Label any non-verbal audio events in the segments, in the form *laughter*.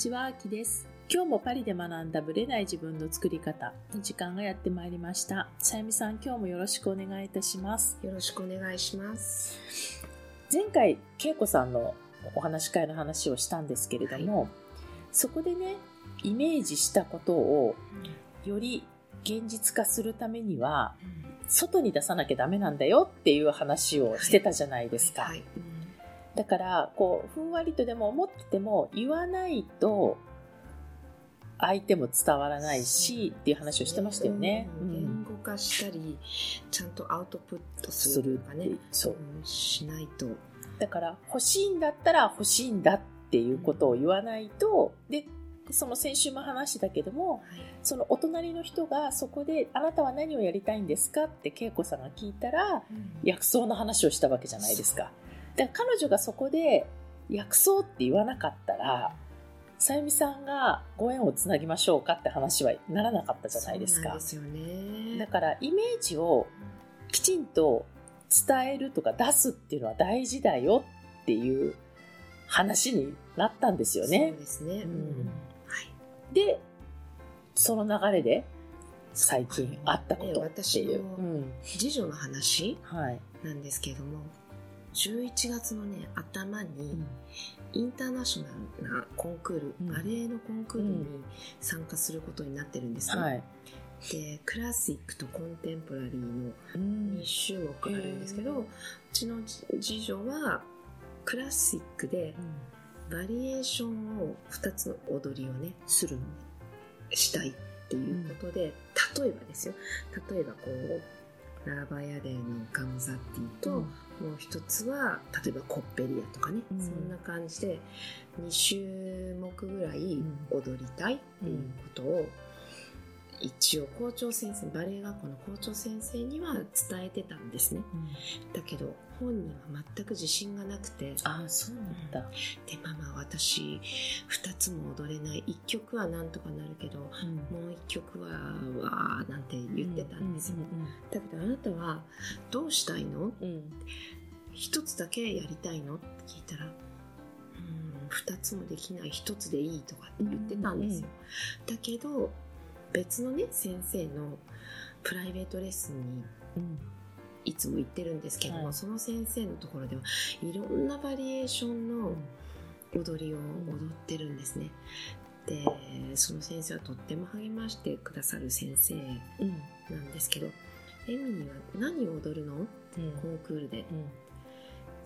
ちは、あきです。今日もパリで学んだブレない自分の作り方の時間がやってまいりました。さゆみさん、今日もよろしくお願いいたします。よろしくお願いします。前回、恵子さんのお話し会の話をしたんですけれども、そこでね、イメージしたことをより現実化するためには、外に出さなきゃダメなんだよっていう話をしてたじゃないですか。はい。だから、こう、ふんわりとでも思ってても、言わないと、相手も伝わらないし、っていう話をしてましたよね。うんうん言語化したり、ちゃんとアウトプットすするるとかね。そう。うんしないと。だから、欲しいんだったら欲しいんだっていうことを言わないと、で、その先週も話したけども、そのお隣の人がそこで、あなたは何をやりたいんですかって恵子さんが聞いたら、薬草の話をしたわけじゃないですか。だから彼女がそこで薬草って言わなかったら、さゆみさんがご縁をつなぎましょうかって話はならなかったじゃないですか。すよね。だからイメージをきちんと伝えるとか出すっていうのは大事だよっていう話になったんですよねそう。ですね。うんはい。で、その流れで最近あったことっていう。ね私のうん次女の話はい。なんですけども、11月のね、頭に、うん。インターナショナルなコンクール、うん。バレエのコンクールに参加することになってるんですね。はい。で、クラシックとコンテンポラリーのうん。2種目あるんですけど、うちの次女はクラシックでバリエーションを2つの踊りをね、するの。したいっていうことで、例えばですよ、例えばこう、ラーバヤデーのガムザッティと、もう一つは例えばコッペリアとかね、うん。そんな感じで2種目ぐらい踊りたいっていうことを、一応校長先生バレエ学校の校長先生には伝えてたんですね。だけど本人は全く自信がなくて。ああ、そうなんだ。でママ私2つも踊れない1曲はなんとかなるけどもう1曲はわーなんて言ってたんですよ、だけどあなたはどうしたいの？うん。うん一つだけやりたいの？って聞いたら、うん、二つもできない一つでいいとかって言ってたんですよ。だけど、別のね、先生のプライベートレッスンにうん。いつも行ってるんですけども、はい。その先生のところではいろんなバリエーションの踊りを踊ってるんですね。で、その先生はとっても励ましてくださる先生うん。なんですけど、エミには何を踊るの？うん。コンクールで。うん。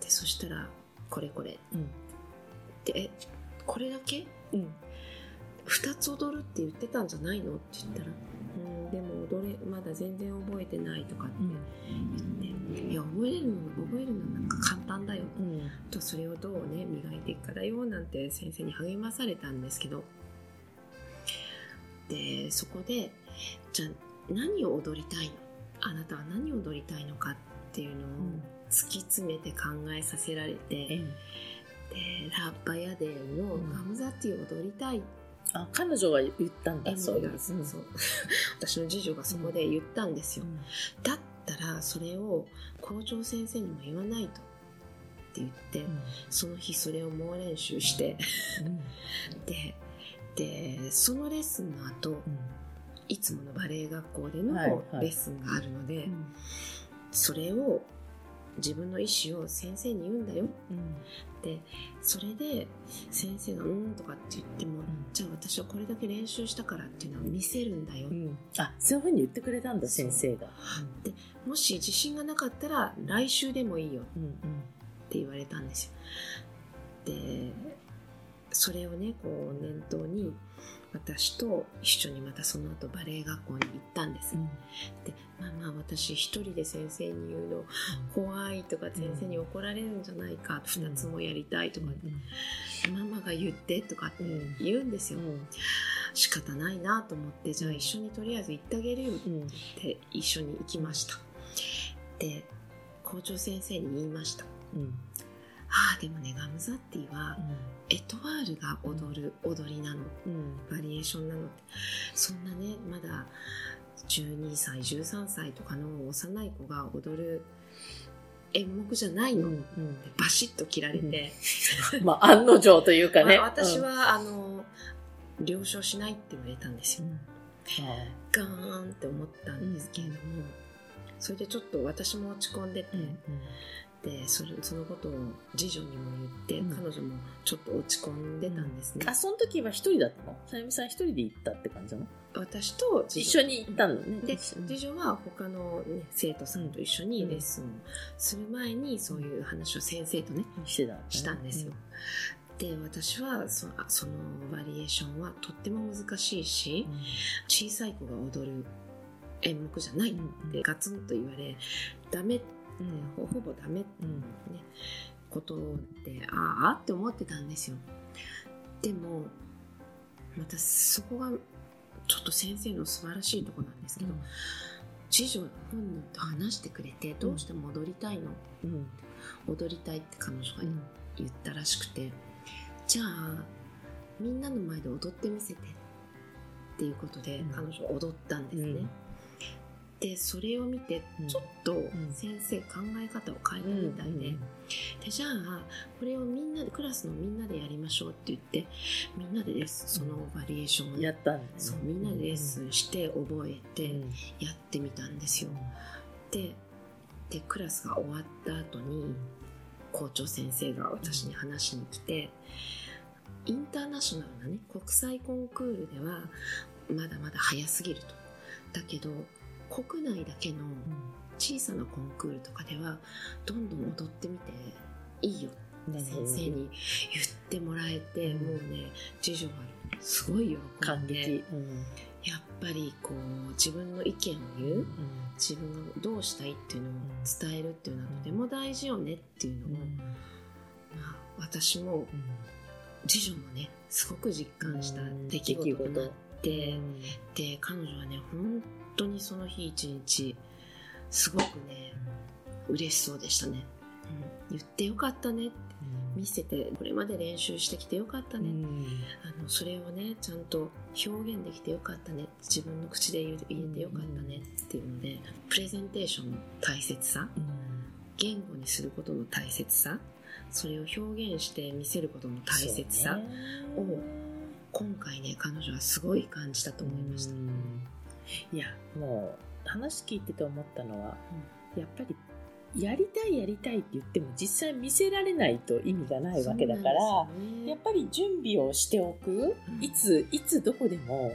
でそしたらこれこれうん。でえこれだけ？うん2つ踊るって言ってたんじゃないの？って言ったらうんでも踊れまだ全然覚えてないとかって言って、いや覚えるの覚えるのなんか簡単だよ。うん。とそれをどうね磨いていくかだよなんて先生に励まされたんですけど。でそこでじゃあ何を踊りたいの？あなたは何を踊りたいのかっていうのを突き詰めて考えさせられて、でラッパヤデーのガムザッティを踊りたいあ、彼女が言ったんだ、そういうがそう。*laughs* 私の次女がそこで言ったんですよ、だったらそれを校長先生にも言わないとって言って、その日それを猛練習して。*laughs* ででそのレッスンの後いつものバレエ学校でのはいはい。レッスンがあるので、それを自分の意思を先生に言うんだよ。でそれで先生が「うん」とかって言っても、じゃあ私はこれだけ練習したからっていうのを見せるんだよ、あ、そういうふうに言ってくれたんだ、先生が。もし自信がなかったら来週でもいいよっうんて言われたんですよ。でそれをねこう念頭に私と一緒にまたその後バレエ学校に行ったんです、うん。でまあまあ私一人で先生に言うの怖いとか先生に怒られるんじゃないか2つもやりたいとか、ママが言ってとかって言うんですよ、仕方ないなと思ってじゃあ一緒にとりあえず行ってあげるよ。って一緒に行きました。で校長先生に言いましたああでもねガムザッティはエトワールが踊る踊りなの。バリエーションなの。ってそんなねまだ12歳13歳とかの幼い子が踊る演目じゃないの、うんバシッと切られて、*laughs* まあ、案の定というかね。まあ私は、あの了承しないって言われたんですよ、うん、ガーンって思ったんですけれども、それでちょっと私も落ち込んでて、でそれそのことを次女にも言って、うん。彼女もちょっと落ち込んでたんですね、あ、その時は一人だったの？さゆみさん一人で行ったって感じなの？私と次一女緒に行ったのね。で次女は他の、ね、生徒さんと一緒にレッスンをする前にそういう話を先生とねしてた、したんですよ。で私はそあそのバリエーションはとっても難しいし小さい子が踊る演目じゃないってガツンと言われダメってほほぼダメ。ってうん。ね、ことでああって思ってたんですよ。でもまたそこがちょっと先生の素晴らしいとこなんですけど、次女本人と話してくれてどうしても踊りたいの、うん。踊りたいって彼女が言ったらしくて、じゃあみんなの前で踊ってみせてっていうことでうん。彼女は踊ったんですね、うんでそれを見てうん。ちょっとん。先生考え方を変えたみたいで,、でじゃあこれをみんなでクラスのみんなでやりましょうって言ってみんなでレッスンそのバリエーションをやったんだねそうみんなでレッスンして覚えてうん。やってみたんですよ、ででクラスが終わった後に校長先生が私に話しに来てインターナショナルなね国際コンクールではまだまだ早すぎると。だけど国内だけの小さなコンクールとかではどんどん踊ってみていいよ先生に言ってもらえて、うん。もうね次女はすごい喜んで感激。やっぱりこう自分の意見を言う、自分がどうしたいっていうのを伝えるっていうのはとても大事よねっていうのを、まあ、私も次女もねすごく実感した出来事となって、で彼女はね本当にその日一日すごくね嬉しそうでしたね、うん、言ってよかったねって見せてこれまで練習してきてよかったね、あのそれをねちゃんと表現できてよかったね。自分の口で言え言えてよかったねっていうのでプレゼンテーションの大切さ。言語にすることの大切さ。それを表現して見せることの大切さ、を今回ね彼女はすごい感じたと思いました、いやもう話聞いてて思ったのは、やっぱりやりたいやりたいって言っても実際見せられないと意味がないわけだから、ねやっぱり準備をしておく、うんいついつどこでも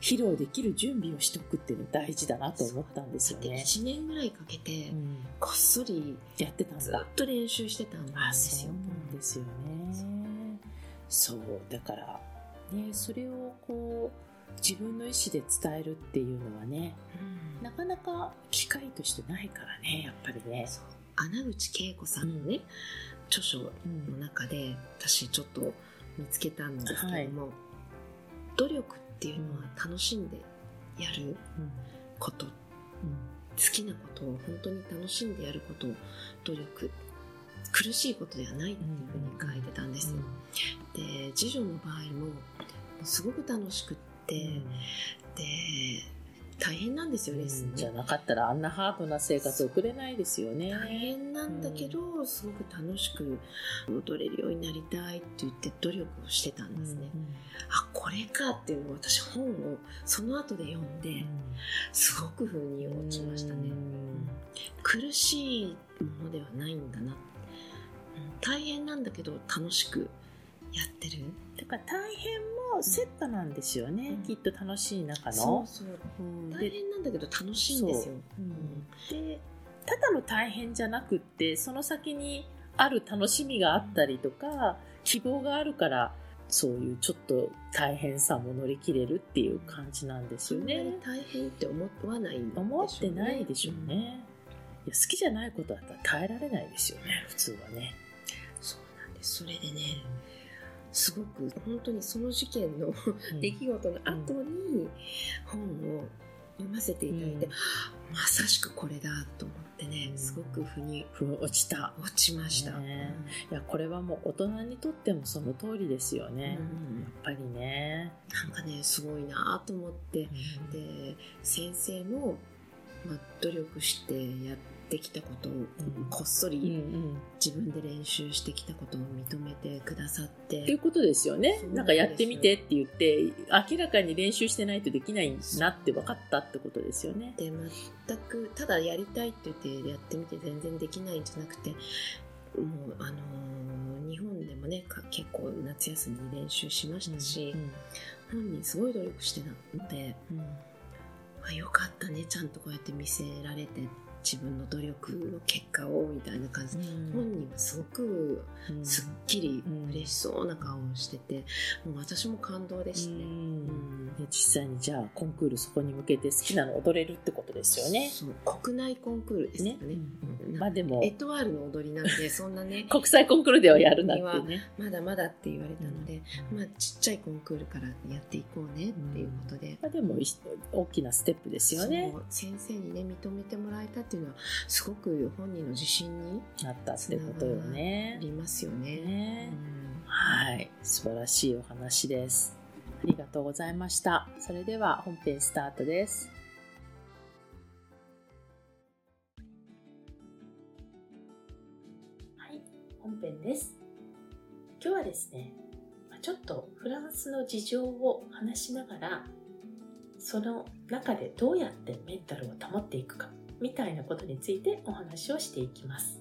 披露できる準備をしておくっていうの大事だなと思ったんですよね。1年ぐらいかけてうんこっそりやってたんずっだ。と練習してたんであ、すよそうですよね。そう、だから、ね、それをこう、自分の意思で伝えるっていうのはね、うん。なかなか機会としてないからね、やっぱりね。穴口恵子さんのね、著書の中で私ちょっと見つけたんですけれども、努力っていうのは楽しんでやること、好きなことを本当に楽しんでやること。を努力。苦しいことではないっていうふうに書いてたんですよ、で次女の場合もすごく楽しくって、で大変なんですよレッスンねじゃなかったらあんなハードな生活送れないですよね。大変なんだけど、すごく楽しく踊れるようになりたいって言って努力をしてたんですね、あこれかっていうのを私本をその後で読んで、すごく風に落ちましたね、苦しいものではないんだな、うん大変なんだけど楽しくやってる。だから大変もセットなんですよね、うん。きっと楽しい中そうの。そう。うん。大変なんだけど楽しいんですよ、う。ん。でただの大変じゃなくってその先にある楽しみがあったりとか希望があるからそういうちょっと大変さも乗り切れるっていう感じなんですよそんなにね。大変って思わないね。思ってないでしょうね。いや好きじゃないことだったら耐えられないですよね普通はね。そうなんです。それでねすごく本当にその事件の出来事の後に本を読ませていただいて、うん。まさしくこれだと思ってねすごく腑に落ちた。落ちました、ね。いやこれはもう大人にとってもその通りですよね。うん。やっぱりね。なんかねすごいなと思って。で先生も、まあ、努力してやっってきたことをこっそうんうりん。自分で練習してきたことを認めてくださって、っていうことですよね。なんかやってみてって言って明らかに練習してないとできないなって分かったってことですよね。で全くただやりたいって言ってやってみて全然できないんじゃなくてもうあのー日本でもねか結構夏休みに練習しましたし、本人すごい努力してたのでうん。あよかったねちゃんとこうやって見せられて自分の努力の結果をみたいな感じ。で、本人はすごくうん。すっきりうん。嬉しそうな顔をしてて、もう私も感動でしたね。実際にじゃあコンクールそこに向けて好きなの踊れるってことですよね。そう国内コンクールですよね。うんまあでもエトワールの踊りなんでそんなね *laughs* 国際コンクールではやるなってね。まだまだって言われたので、まあ、ちっちゃいコンクールからやっていこうねっていうことで。まあでもい大きなステップですよね先生にね認めてもらえたっていうのはすごく本人の自信になったってことよあね。りますよね。ねうんはい、素晴らしいお話です。ありがとうございました。それでは本編スタートです。はい、本編です。今日はですね、ちょっとフランスの事情を話しながら、その中でどうやってメンタルを保っていくか、みたいなことについてお話をしていきます。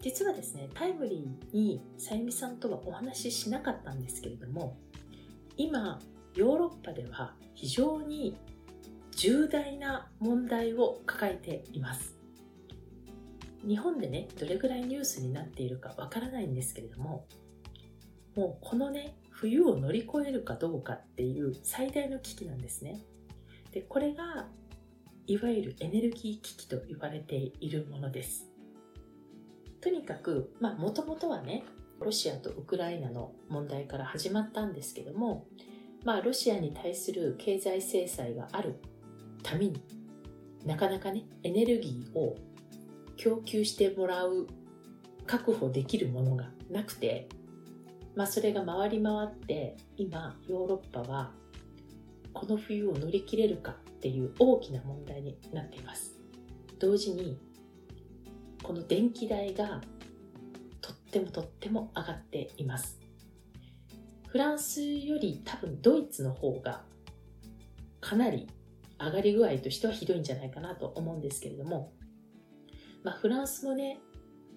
実はですね、タイムリーにさゆみさんとはお話ししなかったんですけれども、今、ヨーロッパでは非常に重大な問題を抱えています。日本でね、どれぐらいニュースになっているかわからないんですけれども、もうこのね、冬を乗り越えるかどうかっていう最大の危機なんですね。で、これが、いわゆるエネルギー危機と言われているものです。とにかく、まあ、もともとはね、ロシアとウクライナの問題から始まったんですけども、まあ、ロシアに対する経済制裁があるためになかなかね、エネルギーを供給してもらう、確保できるものがなくて、まあ、それが回り回って、今、ヨーロッパは、この冬を乗り切れるかっていう大きな問題になっています。同時に、この電気代がってもとっても上がっています。フランスより多分ドイツの方がかなり上がり具合としてはひどいんじゃないかなと思うんですけれども、まあ、フランスもね、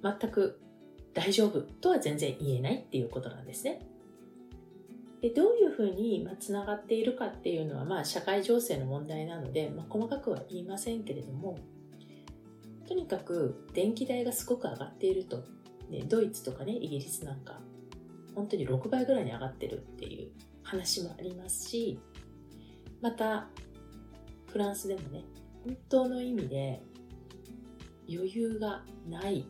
全く大丈夫とは全然言えないっていうことなんですね。でどういうふうにつながっているかっていうのは、まあ、社会情勢の問題なので、まあ、細かくは言いませんけれども、とにかく電気代がすごく上がっていると、ね、ドイツとかねイギリスなんか本当に6倍ぐらいに上がってるっていう話もありますしまたフランスでもね本当の意味で余裕がない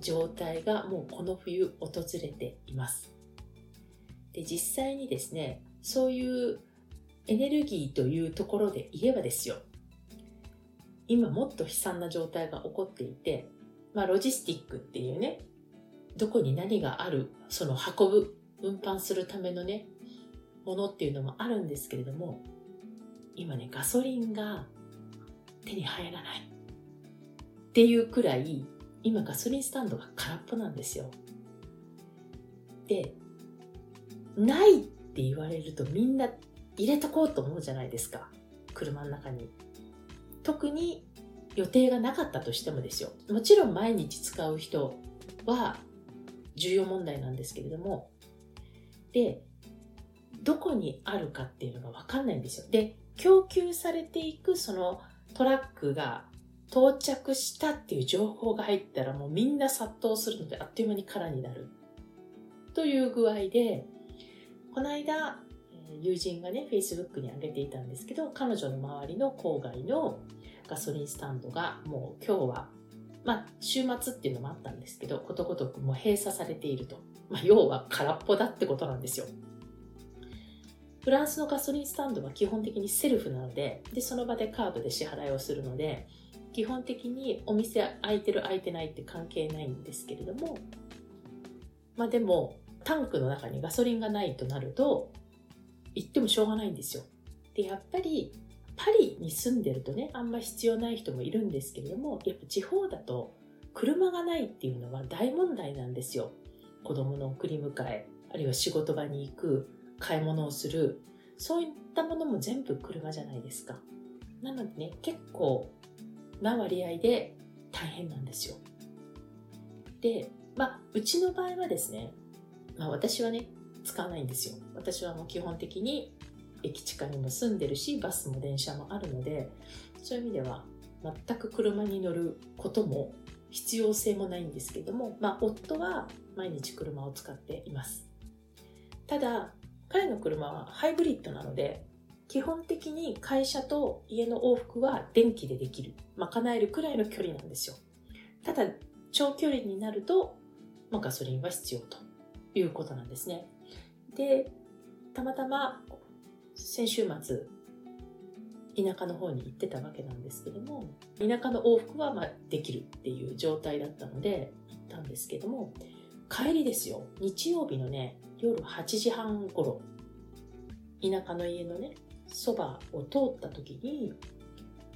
状態がもうこの冬訪れています。で実際にですねそういうエネルギーというところで言えばですよ。今もっと悲惨な状態が起こっていて、まあ、ロジスティックっていうね、どこに何がある、その運ぶ、運搬するためのね、ものっていうのもあるんですけれども、今ね、ガソリンが手に入らないっていうくらい、今ガソリンスタンドが空っぽなんですよ。で、ないって言われるとみんな入れとこうと思うじゃないですか。車の中に。特に予定がなかったとしてもですよ。もちろん毎日使う人は重要問題なんですけれども、で、どこにあるかっていうのがわかんないんですよ。で、供給されていくそのトラックが到着したっていう情報が入ったらもうみんな殺到するのであっという間に空になる。という具合で、この間、友人がね、Facebook に上げていたんですけど、彼女の周りの郊外のガソリンスタンドがもう今日は、まあ週末っていうのもあったんですけど、ことごとくもう閉鎖されていると。まあ要は空っぽだってことなんですよ。フランスのガソリンスタンドは基本的にセルフなので、で、その場でカードで支払いをするので、基本的にお店開いてる開いてないって関係ないんですけれども、まあでも、タンクの中にガソリンがないとなると、行ってもしょうがないんですよ。で、やっぱりパリに住んでるとね、あんま必要ない人もいるんですけれども、やっぱ地方だと車がないっていうのは大問題なんですよ。子供の送り迎え、あるいは仕事場に行く、買い物をする、そういったものも全部車じゃないですか。なのでね、結構な割合で大変なんですよ。で、まあ、うちの場合はですね、まあ私はね、使わないんですよ。私はもう基本的に駅地下にも住んでるし、バスも電車もあるので、そういう意味では全く車に乗ることも必要性もないんですけども、まあ夫は毎日車を使っています。ただ、彼の車はハイブリッドなので、基本的に会社と家の往復は電気でできる、賄えるくらいの距離なんですよ。ただ、長距離になると、まあ、ガソリンは必要ということなんですね。で、たまたま先週末、田舎の方に行ってたわけなんですけども、田舎の往復はまできるっていう状態だったので行ったんですけども、帰りですよ。日曜日のね、夜8時半頃、田舎の家のね、そばを通った時に、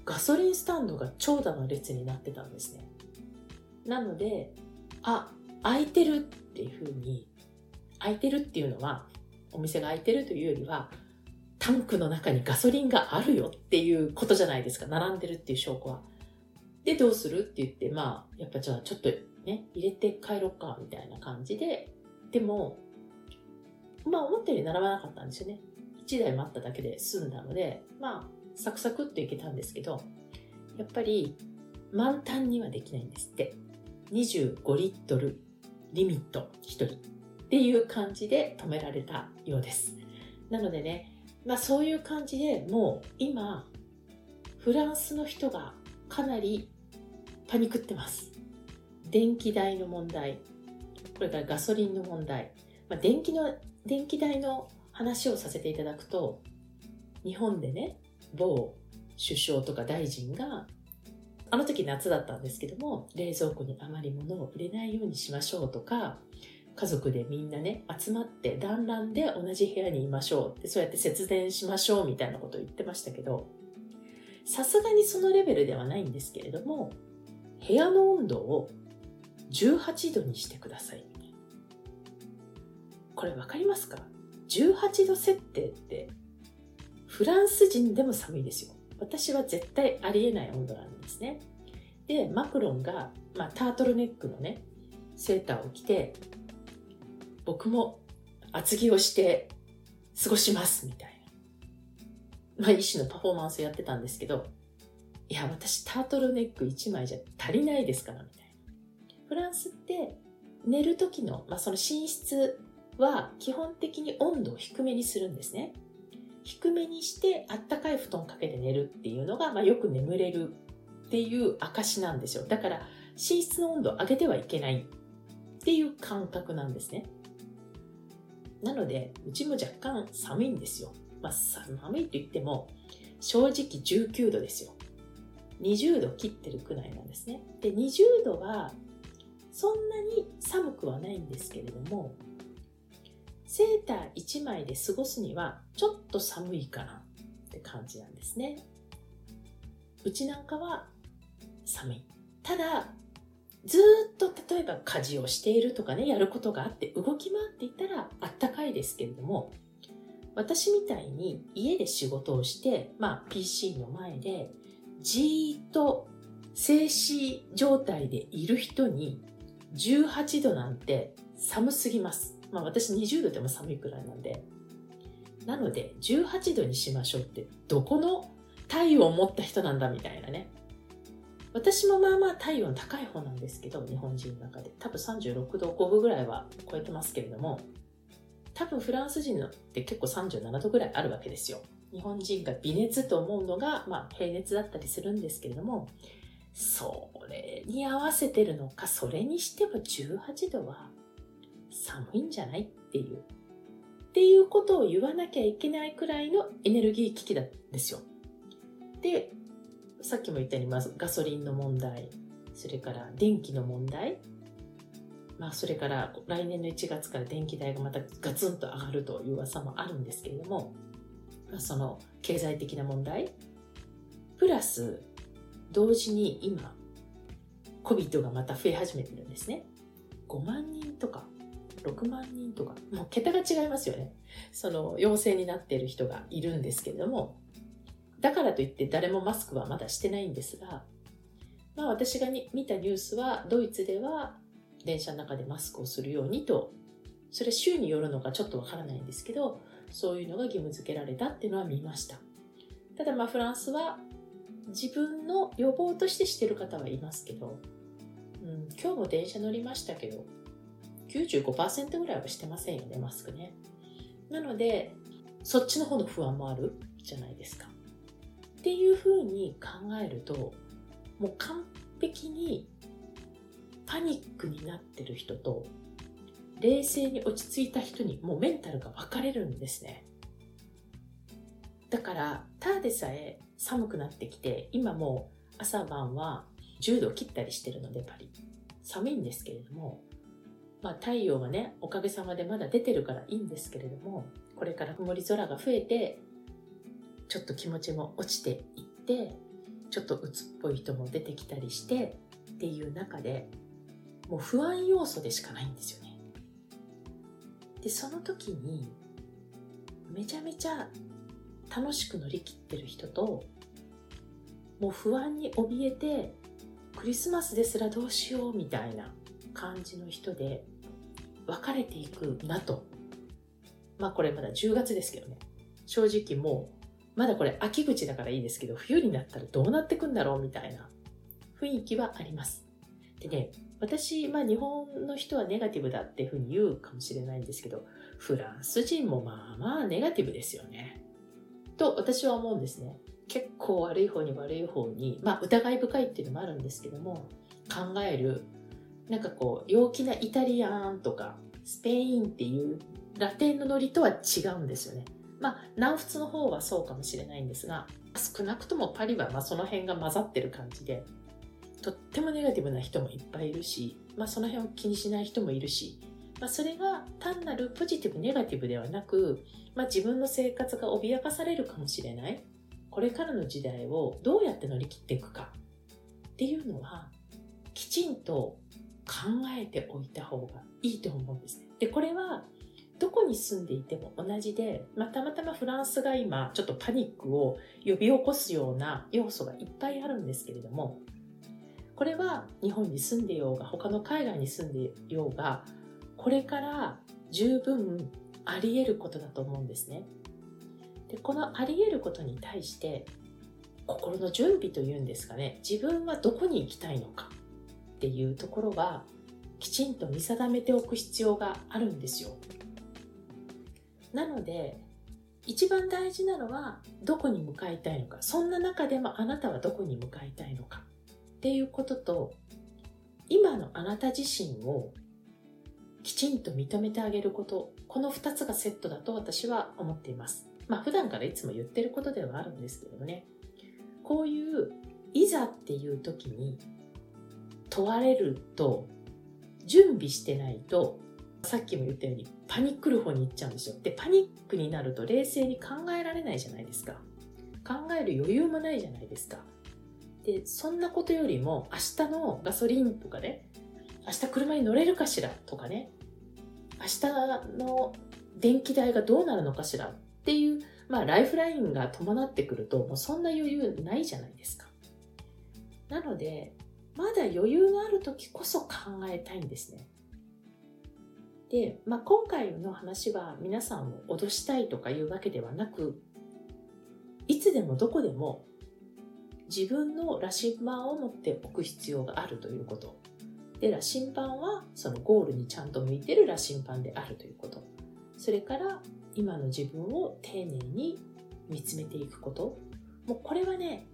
ガソリンスタンドが長蛇の列になってたんですね。なので、あ、空いてるっていうふうに、空いてるっていうのは、お店が開いてるというよりは、タンクの中にガソリンがあるよっていうことじゃないですか。並んでるっていう証拠は。で、どうするって言って、まあ、やっぱじゃあちょっとね、入れて帰ろっか、みたいな感じで、でも、まあ思ったより並ばなかったんですよね。1台待っただけで済んだので、まあ、サクサクっといけたんですけど、やっぱり満タンにはできないんですって。25リットルリミット1人っていう感じで止められたようです。なのでね、まあそういう感じでもう今、フランスの人がかなりパニクってます。電気代の問題、これからガソリンの問題、まあ、電気の、電気代の話をさせていただくと、日本でね、某首相とか大臣が、あの時夏だったんですけども、冷蔵庫にあまり物を入れないようにしましょうとか、家族でみんなね、集まって団らんで同じ部屋にいましょうって、そうやって節電しましょうみたいなことを言ってましたけど、さすがにそのレベルではないんですけれども、部屋の温度を18度にしてください。これわかりますか？18度設定ってフランス人でも寒いですよ。私は絶対ありえない温度なんですね。で、マクロンが、まあ、タートルネックのね、セーターを着て、僕も厚着をして過ごしますみたいな。まあ、一種のパフォーマンスやってたんですけど、いや、私タートルネック1枚じゃ足りないですからみたいな。フランスって寝る時の、まあ、その寝室は基本的に温度を低めにするんですね。低めにしてあったかい布団かけて寝るっていうのが、まあ、よく眠れるっていう証なんですよ。だから寝室の温度を上げてはいけないっていう感覚なんですね。なので、うちも若干寒いんですよ。まあ、寒いと言っても、正直19度ですよ。20度切ってるくらいなんですね。で、20度は、そんなに寒くはないんですけれども、セーター1枚で過ごすにはちょっと寒いかなって感じなんですね。うちなんかは寒い。ただ、ずっと例えば家事をしているとかね、やることがあって動き回っていたらあったかいですけれども、私みたいに家で仕事をして、まあ PC の前でじーっと静止状態でいる人に18度なんて寒すぎます。まあ私20度でも寒いくらいなんで。なので18度にしましょうってどこの体温を持った人なんだみたいなね。私もまあまあ体温高い方なんですけど、日本人の中で。多分36度5分ぐらいは超えてますけれども、多分フランス人って結構37度ぐらいあるわけですよ。日本人が微熱と思うのが、まあ、平熱だったりするんですけれども、それに合わせてるのか、それにしても18度は寒いんじゃないっていう。っていうことを言わなきゃいけないくらいのエネルギー危機なんですよ。で、さっきも言ったように、まずガソリンの問題、それから電気の問題、まあ、それから来年の1月から電気代がまたガツンと上がるという噂もあるんですけれども、まあ、その経済的な問題、プラス、同時に今、COVID がまた増え始めてるんですね。5万人とか、6万人とか、もう桁が違いますよね。その陽性になっている人がいるんですけれども、だからといって誰もマスクはまだしてないんですが、まあ私が見たニュースは、ドイツでは電車の中でマスクをするようにと、それ州によるのかちょっとわからないんですけど、そういうのが義務付けられたっていうのは見ました。ただまあフランスは自分の予防としてしてる方はいますけど、うん、今日も電車乗りましたけど、95%ぐらいはしてませんよね、マスクね。なので、そっちの方の不安もあるじゃないですか。っていうふうに考えると、もう完璧にパニックになってる人と、冷静に落ち着いた人にもうメンタルが分かれるんですね。だから、ただでさえ寒くなってきて、今もう朝晩は10度切ったりしてるので、パリ。寒いんですけれども、まあ太陽がね、おかげさまでまだ出てるからいいんですけれども、これから曇り空が増えて、ちょっと気持ちも落ちていって、ちょっと鬱っぽい人も出てきたりしてっていう中で、もう不安要素でしかないんですよね。で、その時に、めちゃめちゃ楽しく乗り切ってる人と、もう不安に怯えて、クリスマスですらどうしようみたいな感じの人で分かれていくなと。まあこれまだ10月ですけどね。正直もう、まだこれ秋口だからいいですけど、冬になったらどうなってくんだろうみたいな雰囲気はあります。でね、私、まあ日本の人はネガティブだっていうふうに言うかもしれないんですけど、フランス人もまあまあネガティブですよね。と私は思うんですね。結構悪い方に悪い方に、まあ疑い深いっていうのもあるんですけども、考える、なんかこう、陽気なイタリアンとか、スペインっていうラテンのノリとは違うんですよね。まあ、南仏の方はそうかもしれないんですが、少なくともパリはまあその辺が混ざってる感じで、とってもネガティブな人もいっぱいいるし、まあ、その辺を気にしない人もいるし、まあ、それが単なるポジティブネガティブではなく、まあ、自分の生活が脅かされるかもしれないこれからの時代をどうやって乗り切っていくかっていうのはきちんと考えておいた方がいいと思うんですね。でこれはどこに住んでいても同じで、まあ、たまたまフランスが今ちょっとパニックを呼び起こすような要素がいっぱいあるんですけれどもこれは日本に住んでようが他の海外に住んでようがこれから十分あり得ることだと思うんですね。でこのあり得ることに対して心の準備というんですかね自分はどこに行きたいのかっていうところはきちんと見定めておく必要があるんですよ。なので一番大事なのはどこに向かいたいのかそんな中でもあなたはどこに向かいたいのかっていうことと今のあなた自身をきちんと認めてあげること、この2つがセットだと私は思っています。まあ普段からいつも言ってることではあるんですけどね。こういういざっていう時に問われると準備してないとさっきも言ったようにパニックる方に行っちゃうんですよ。で、パニックになると冷静に考えられないじゃないですか。考える余裕もないじゃないですか。で、そんなことよりも明日のガソリンとかね、明日車に乗れるかしらとかね、明日の電気代がどうなるのかしらっていう、まあ、ライフラインが伴ってくると、もうそんな余裕ないじゃないですか。なので、まだ余裕がある時こそ考えたいんですね。で、まあ、今回の話は皆さんを脅したいとかいうわけではなく、いつでもどこでも自分の羅針盤を持っておく必要があるということ。で、羅針盤はそのゴールにちゃんと向いてる羅針盤であるということ。それから今の自分を丁寧に見つめていくこと。もうこれはね、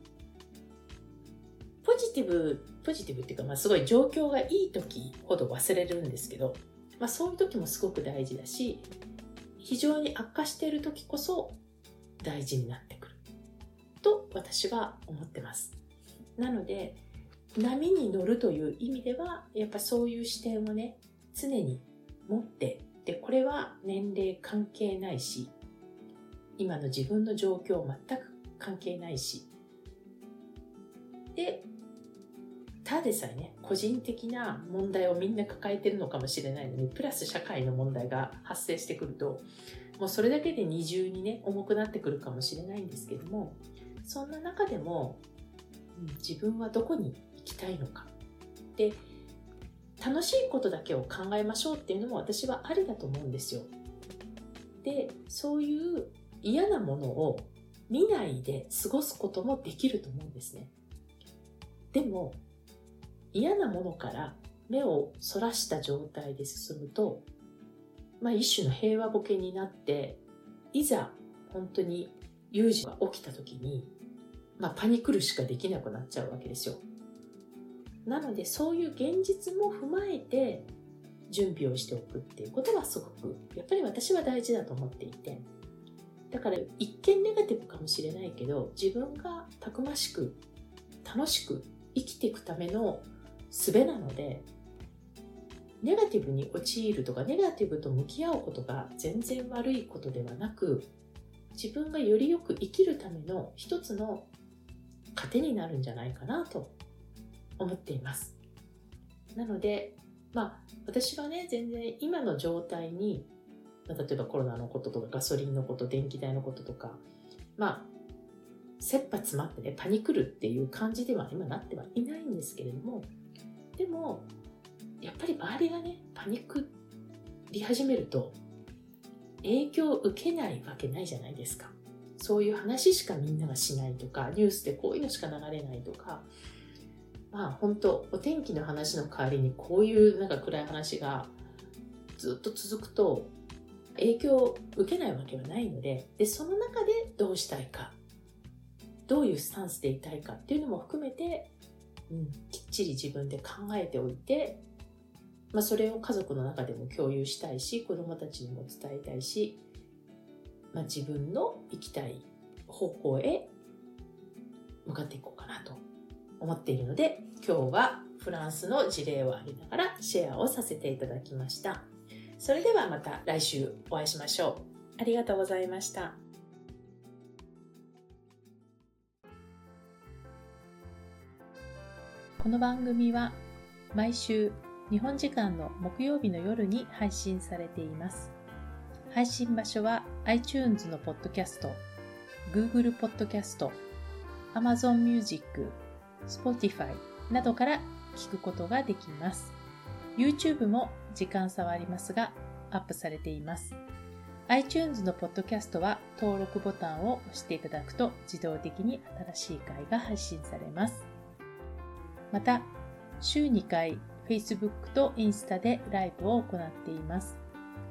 ポジティブ、ポジティブっていうか、まあすごい状況がいい時ほど忘れるんですけど、まあそういう時もすごく大事だし、非常に悪化している時こそ大事になってくる。と私は思ってます。なので、波に乗るという意味では、やっぱそういう視点をね、常に持って、で、これは年齢関係ないし、今の自分の状況全く関係ないし、で、ただでさえね、個人的な問題をみんな抱えてるのかもしれないのに、プラス社会の問題が発生してくると、もうそれだけで二重にね、重くなってくるかもしれないんですけども、そんな中でも、自分はどこに行きたいのか。で、楽しいことだけを考えましょうっていうのも私はありだと思うんですよ。で、そういう嫌なものを見ないで過ごすこともできると思うんですね。でも、嫌なものから目をそらした状態で進むと、まあ一種の平和ボケになって、いざ本当に有事が起きた時に、まあパニクるしかできなくなっちゃうわけですよ。なのでそういう現実も踏まえて準備をしておくっていうことはすごくやっぱり私は大事だと思っていてだから一見ネガティブかもしれないけど自分がたくましく楽しく生きていくための術なのでネガティブに陥るとかネガティブと向き合うことが全然悪いことではなく自分がよりよく生きるための一つの糧になるんじゃないかなと思っています。なので、まあ、私はね、全然今の状態に、例えばコロナのこととかガソリンのこと、電気代のこととか、まあ、切羽詰まってね、パニクるっていう感じでは今なってはいないんですけれども、でも、やっぱり周りがね、パニックり始めると、影響を受けないわけないじゃないですか。そういう話しかみんながしないとか、ニュースでこういうのしか流れないとか、まあ本当お天気の話の代わりにこういうなんか暗い話がずっと続くと影響を受けないわけはないのででその中でどうしたいかどういうスタンスでいたいかっていうのも含めて、うん、きっちり自分で考えておいて、まあ、それを家族の中でも共有したいし子どもたちにも伝えたいし、まあ、自分の行きたい方向へ向かっていこうかなと思っているので、今日はフランスの事例を挙げながらシェアをさせていただきました。それではまた来週お会いしましょう。ありがとうございました。この番組は毎週日本時間の木曜日の夜に配信されています。配信場所は iTunes のポッドキャスト、Google ポッドキャスト、Amazon Music、Spotify などから聞くことができます。YouTube も時間差はありますが、アップされています。iTunes のポッドキャストは登録ボタンを押していただくと自動的に新しい回が配信されます。また、週2回 Facebook とインスタでライブを行っています。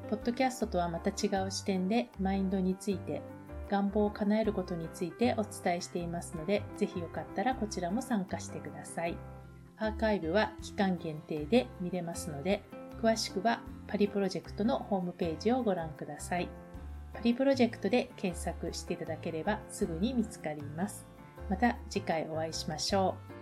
ポッドキャストとはまた違う視点でマインドについて願望を叶えることについてお伝えしていますので、ぜひよかったらこちらも参加してください。アーカイブは期間限定で見れますので、詳しくはパリプロジェクトのホームページをご覧ください。パリプロジェクトで検索していただければすぐに見つかります。また次回お会いしましょう。